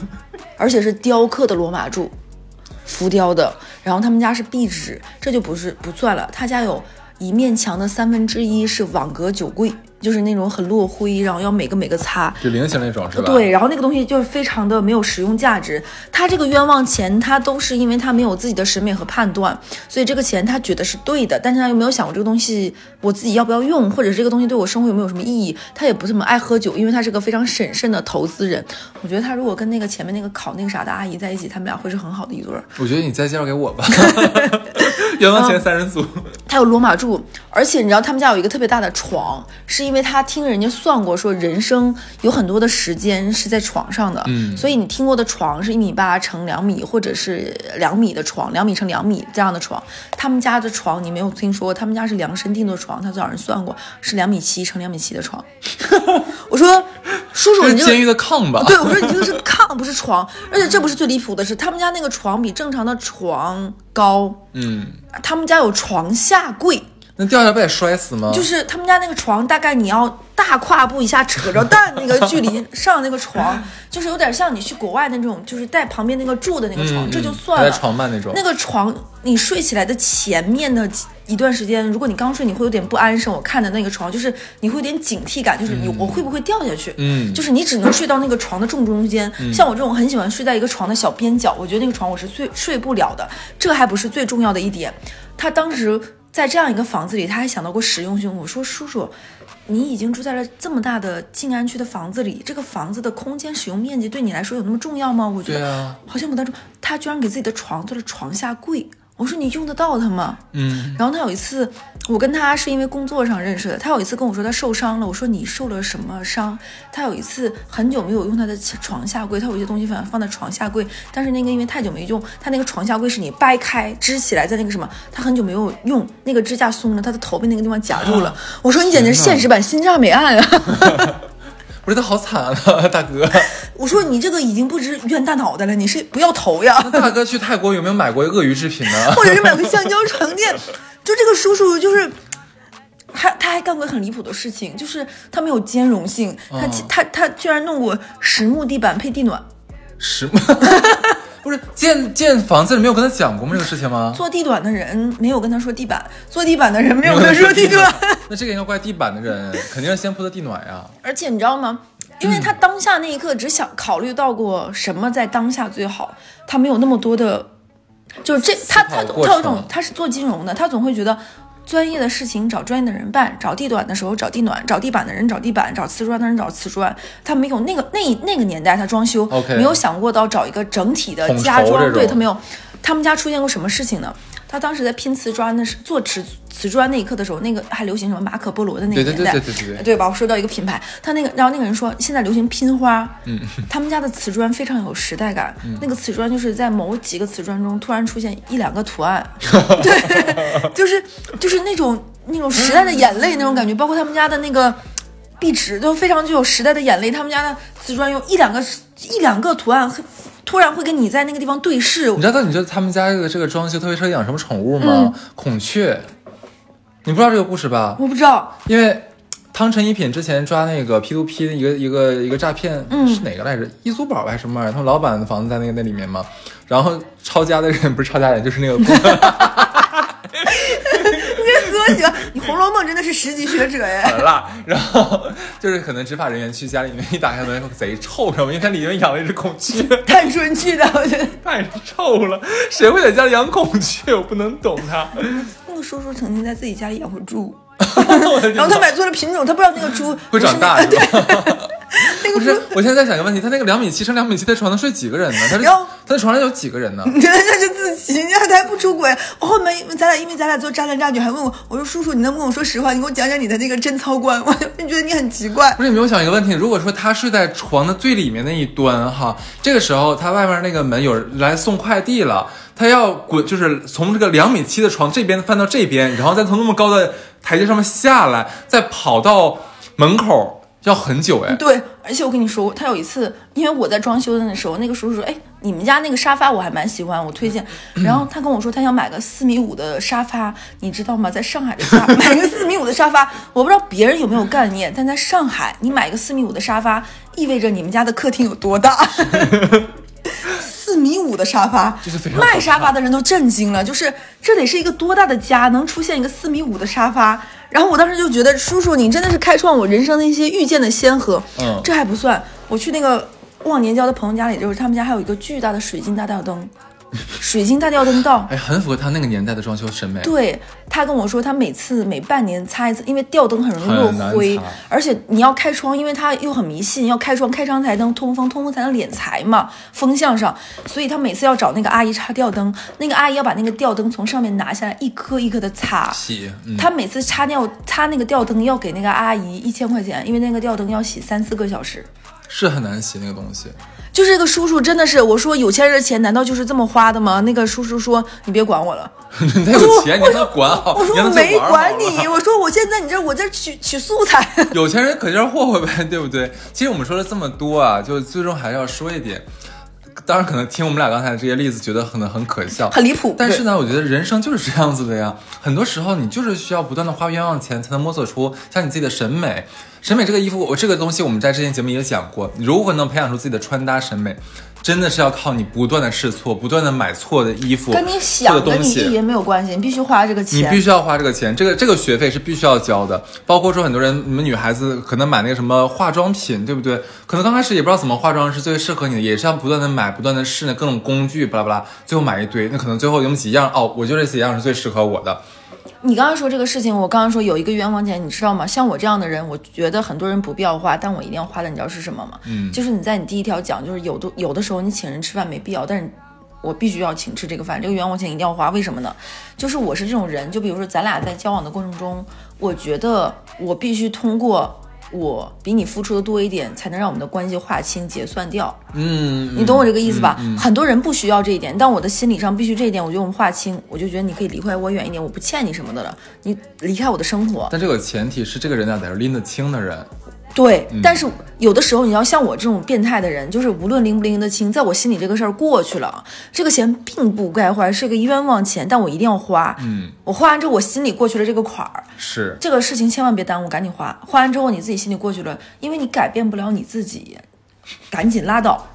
而且是雕刻的罗马柱，浮雕的。然后他们家是壁纸，这就不是不算了，他家有一面墙的三分之一是网格酒柜，就是那种很落灰，然后要每个每个擦。就菱形那种是吧？对，然后那个东西就是非常的没有实用价值。他这个冤枉钱，他都是因为他没有自己的审美和判断，所以这个钱他觉得是对的，但是他又没有想过这个东西我自己要不要用，或者是这个东西对我生活有没有什么意义。他也不怎么爱喝酒，因为他是个非常审慎的投资人。我觉得他如果跟那个前面那个考那个啥的阿姨在一起，他们俩会是很好的一对儿。我觉得你再介绍给我吧。冤枉钱三人组，他有罗马柱，而且你知道他们家有一个特别大的床，是因为他听人家算过，说人生有很多的时间是在床上的，嗯所以你听过的床是一米八乘两米，或者是两米的床，两米乘两米这样的床。他们家的床你没有听说过，他们家是量身定做床，他找人算过是两米七乘两米七的床。我说叔叔，你这个监狱的炕吧？对，我说你这个是炕，不是床，而且这不是最离谱的是，他们家那个床比正常的床高，嗯，他们家有床下柜，那掉下来不得摔死吗？就是他们家那个床，大概你要大跨步一下扯着蛋那个距离上那个床，就是有点像你去国外那种，就是带旁边那个柱的那个床，嗯这就算了。床伴那种。那个床，你睡起来的前面的一段时间，如果你刚睡，你会有点不安生。我看的那个床，就是你会有点警惕感，就是你我会不会掉下去？嗯就是你只能睡到那个床的正中间。像我这种很喜欢睡在一个床的小边角，我觉得那个床我是睡睡不了的。这还不是最重要的一点，他当时在这样一个房子里，他还想到过实用性。我说叔叔。你已经住在了这么大的静安区的房子里，这个房子的空间使用面积对你来说有那么重要吗？我觉得好像不太重。他居然给自己的床做了床下柜，我说你用得到它吗？嗯，然后他有一次，我跟他是因为工作上认识的。他有一次跟我说他受伤了，我说你受了什么伤？他有一次很久没有用他的床下柜，他有一些东西反正放在床下柜，但是那个因为太久没用，他那个床下柜是你掰开支起来，在那个什么，他很久没有用，那个支架松了，他的头被那个地方夹住了。我说你简直是现实版新炸美案啊！我说他好惨啊，大哥。我说你这个已经不止冤大脑袋了，你是不要头呀！大哥去泰国有没有买过鳄鱼制品呢？或者是买个橡胶床垫。就这个叔叔就是。他他还干过很离谱的事情，就是他没有兼容性，他、嗯他他居然弄过实木地板配地暖，什么？不是建建房子你没有跟他讲过吗？这个事情吗？做地暖的人没有跟他说地板，做地板的人没有跟他说地暖，那这个应该怪地板的人，肯定是先铺的地暖呀。而且你知道吗？因为他当下那一刻只想考虑到过什么在当下最好，他没有那么多的，就是这他他他有一种他是做金融的，他总会觉得。专业的事情找专业的人办，找地暖的时候找地暖，找地板的人找地板，找瓷砖的人找瓷砖。他没有那个那那个年代他装修没有想过到找一个整体的家装，对他没有。他们家出现过什么事情呢？他当时在拼瓷砖的时做瓷瓷砖那一刻的时候，那个还流行什么马可波罗的那个年代，对对对对。对对吧？我说到一个品牌，他那个，然后那个人说现在流行拼花，嗯，他们家的瓷砖非常有时代感，那个瓷砖就是在某几个瓷砖中突然出现一两个图案，对，就是就是那种那种时代的眼泪那种感觉，包括他们家的那个壁纸都非常具有时代的眼泪，他们家的瓷砖用一两个一两个图案，突然会跟你在那个地方对视，你知道，你知道他们家这个这个装修特别适合养什么宠物吗？嗯孔雀。你不知道这个故事吧？我不知道，因为汤臣一品之前抓那个 P to P 的一个一个一个诈骗，嗯是哪个来着？易租宝还是什么玩意儿？他们老板的房子在那个那里面嘛。然后抄家的人不是抄家人，就是那个你红楼梦》真的是十级学者哎。啦。然后就是可能执法人员去家里面一打开门，贼臭，知道吗？因为它里面养了一只孔雀，太春去的，我觉得太臭了。谁会在家里养孔雀？我不能懂他。那个叔叔曾经在自己家里养过猪，然后他买错了品种，他不知道那个猪会长大不 是是吧？不是我现在在想一个问题，他那个两米七乘两米七的床能睡几个人呢？他是他的床上有几个人呢？你觉得那是自己，人家他还不出轨。我后面咱俩因为咱俩做渣男渣女，还问我，我说叔叔，你能不能跟我说实话？你给我讲讲你的那个贞操观，我就觉得你很奇怪。不是你没有想一个问题，如果说他睡在床的最里面那一端哈，这个时候他外面那个门有人来送快递了，他要滚，就是从这个两米七的床这边翻到这边，然后再从那么高的台阶上面下来，再跑到门口，要很久哎。对，而且我跟你说，他有一次，因为我在装修的那时候，那个叔叔说：“哎，你们家那个沙发我还蛮喜欢，我推荐。”然后他跟我说，他想买个四米五的沙发，你知道吗？在上海的家 买一个四米五的沙发，我不知道别人有没有概念，但在上海，你买一个四米五的沙发，意味着你们家的客厅有多大？四米五的沙发，卖沙发的人都震惊了，就是这得是一个多大的家能出现一个四米五的沙发？然后我当时就觉得，叔叔你真的是开创我人生的一些遇见的先河。嗯这还不算，我去那个忘年交的朋友家里，就是他们家还有一个巨大的水晶大吊灯，水晶大吊灯道。哎，很符合他那个年代的装修审美。对他跟我说，他每次每半年擦一次，因为吊灯很容易落灰，而且你要开窗，因为他又很迷信，要开窗，开窗才能通风，通风才能敛财嘛，风向上，所以他每次要找那个阿姨擦吊灯，那个阿姨要把那个吊灯从上面拿下来，一颗一颗的擦。洗，嗯，他每次擦吊擦那个吊灯要给那个阿姨一千块钱，因为那个吊灯要洗三四个小时。是很难洗那个东西。就是这个叔叔真的是，我说有钱人的钱难道就是这么花的吗？那个叔叔说你别管我了。你有钱，你让他管好，我说没去玩好了管你，我说我现在你这我这取取素材，有钱人可劲儿霍霍呗，对不对？其实我们说了这么多啊，就最终还是要说一点。当然，可能听我们俩刚才这些例子，觉得可能很可笑，很离谱。但是呢，我觉得人生就是这样子的呀。很多时候，你就是需要不断的花冤枉钱，才能摸索出像你自己的审美。审美这个衣服，我这个东西我们在之前节目也讲过，如何能培养出自己的穿搭审美，真的是要靠你不断的试错，不断的买错的衣服，跟你想跟的东西。你意淫没有关系，你必须花这个钱你。必须要花这个钱，这个这个学费是必须要交的。包括说很多人，你们女孩子可能买那个什么化妆品，对不对？可能刚开始也不知道怎么化妆是最适合你的，也是要不断的买，不断的试那各种工具，巴拉巴拉，最后买一堆，那可能最后有几样哦，我觉得这几样是最适合我的。你刚刚说这个事情，我刚刚说有一个冤枉钱，你知道吗？像我这样的人，我觉得很多人不必要花，但我一定要花的，你知道是什么吗？嗯就是你在你第一条讲，就是有的有的时候你请人吃饭没必要，但是我必须要请吃这个饭，这个冤枉钱一定要花。为什么呢？就是我是这种人，就比如说咱俩在交往的过程中，我觉得我必须通过我比你付出的多一点，才能让我们的关系划清结算掉。嗯，你懂我这个意思吧？嗯嗯很多人不需要这一点，但我的心理上必须这一点，我觉得我们划清，我就觉得你可以离开我远一点，我不欠你什么的了，你离开我的生活。但这个前提是这个人要得是拎得清的人。对，嗯但是有的时候你要像我这种变态的人，就是无论拎不拎得清，在我心里这个事儿过去了，这个钱并不该花，是个冤枉钱，但我一定要花。嗯，我花完之后，我心里过去了这个款儿，是。这个事情千万别耽误，赶紧花。花完之后你自己心里过去了，因为你改变不了你自己，赶紧拉倒。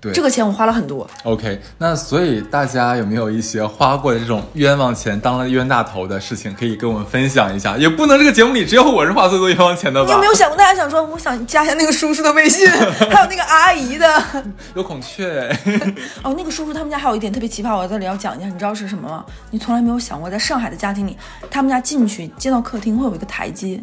对这个钱我花了很多。OK，那所以大家有没有一些花过的这种冤枉钱、当了冤大头的事情，可以跟我们分享一下？也不能这个节目里只有我是花最多冤枉钱的吧？你有没有想过，大家想说，我想加一下那个叔叔的微信，还有那个阿姨的。有孔雀？哦，那个叔叔他们家还有一点特别奇葩，我在这里要讲一下，你知道是什么吗？你从来没有想过，在上海的家庭里，他们家进去进到客厅会有一个台阶，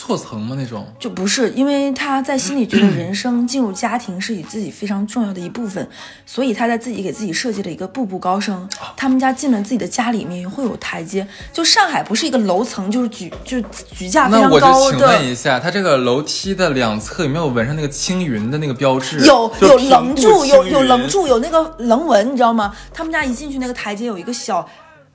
错层吗？那种？就不是因为他在心里觉得人生进入家庭是以自己非常重要的一部分，所以他在自己给自己设计了一个步步高升。他们家进了自己的家里面会有台阶，就上海不是一个楼层，就是举就举架非那我就常高请问。一下，他这个楼梯的两侧有没有纹上那个青云的那个标志？有有棱柱，有有棱。柱，有那个棱纹，你知道吗？他们家一进去那个台阶有一个小，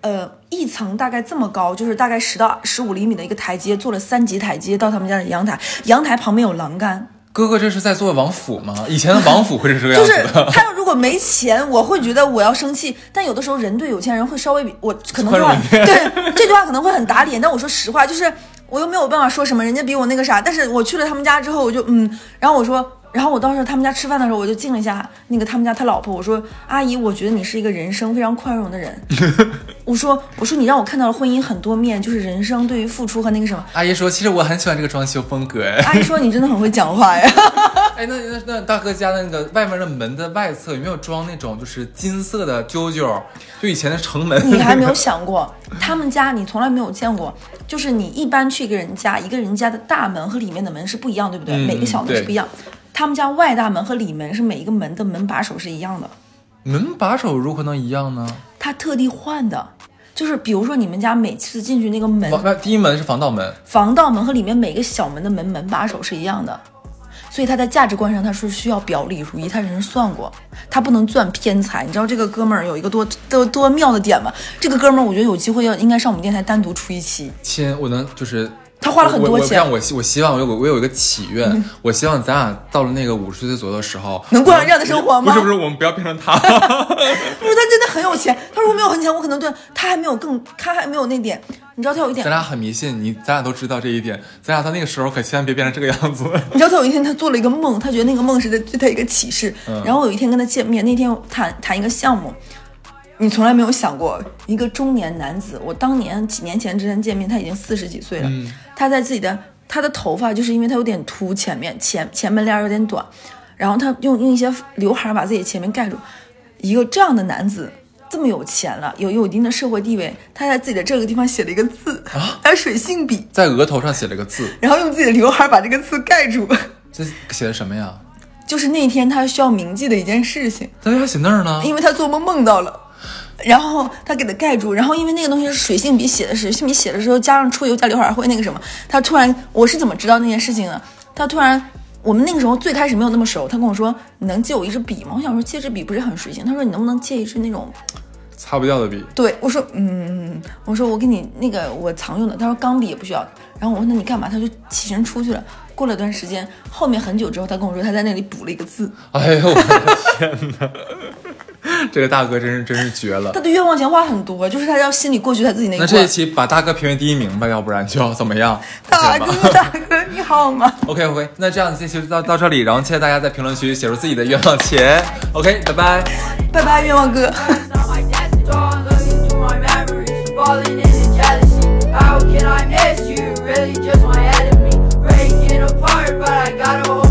呃，一层大概这么高，就是大概十到十五厘米的一个台阶，做了三级台阶到他们家的阳台，阳台旁边有栏杆。哥哥这是在做王府吗？以前的王府会是这个样就是。他要如果没钱，我会觉得我要生气。但有的时候人对有钱人会稍微比我可能 对这句话可能会很打脸，但我说实话，就是我又没有办法说什么，人家比我那个啥。但是我去了他们家之后，我就嗯，然后我说。然后我当时他们家吃饭的时候，我就敬了一下那个他们家他老婆，我说：“阿姨，我觉得你是一个人生非常宽容的人。”我说：“我说你让我看到了婚姻很多面，就是人生对于付出和那个什么。阿姨说，其实我很喜欢这个装修风格。哎，阿姨说你真的很会讲话呀。哎，那那那大哥家的那个外面的门的外侧有没有装那种就是金色的啾啾？就以前的城门。你还没有想过，他们家你从来没有见过，就是你一般去一个人家，一个人家的大门和里面的门是不一样，对不对？嗯每个小门是不一样。他们家外大门和里门是每一个门的门把手是一样的，门把手如何能一样呢？他特地换的。就是比如说你们家每次进去那个门，房第一门是防盗门，防盗门和里面每个小门的门门把手是一样的，所以他在价值观上他是需要表里如一，他人算过，他不能赚偏财。你知道这个哥们儿有一个多多多妙的点吗？这个哥们儿我觉得有机会要应该上我们电台单独出一期。亲，我能就是他花了很多钱，我我我希望我有个我有一个祈愿，我希望咱俩到了那个五十岁左右的时候，能过上这样的生活吗？不是不是，我们不要变成他。不是他真的很有钱，他说没有很钱，我可能对他还没有更，他还没有那点。你知道他有一点，咱俩很迷信，你咱俩都知道这一点，咱俩到那个时候可千万别变成这个样子。你知道他有一天他做了一个梦，他觉得那个梦是对他一个启示。然后我有一天跟他见面，那天谈谈一个项目。你从来没有想过，一个中年男子，我当年几年前之前见面，他已经四十几岁了。他在自己的他的头发，就是因为他有点秃，前面前前门帘有点短，然后他用用一些刘海把自己前面盖住。一个这样的男子，这么有钱了，有有一定的社会地位，他在自己的这个地方写了一个字啊，他水性笔在额头上写了个字，然后用自己的刘海把这个字盖住。这写的什么呀？就是那天他需要铭记的一件事情。他为啥写那儿呢？因为他做梦梦到了。然后他给他盖住，然后因为那个东西是水性笔写的，水性笔写的时候加上出油加刘海会那个什么。他突然，我是怎么知道那件事情的？他突然，我们那个时候最开始没有那么熟，他跟我说：“你能借我一支笔吗？”我想说借支笔不是很水性，他说：“你能不能借一支那种擦不掉的笔？”对我说：“嗯，我说我给你那个我常用的。”他说：“钢笔也不需要。”然后我问那：“你干嘛？”他就起身出去了。过了段时间，后面很久之后，他跟我说他在那里补了一个字。哎呦我的天哪！这个大哥真是真是绝了，他的冤枉钱花很多，就是他要心里过去他自己那。那这一期把大哥评为第一名吧，要不然就怎么样？大哥，大哥你好吗？OK OK，那这样这期就到到这里，然后谢谢大家在评论区写出自己的冤枉钱。OK，拜拜，拜拜，冤枉哥。How can I miss you? Really just my enemy. Breaking apart, but I gotta.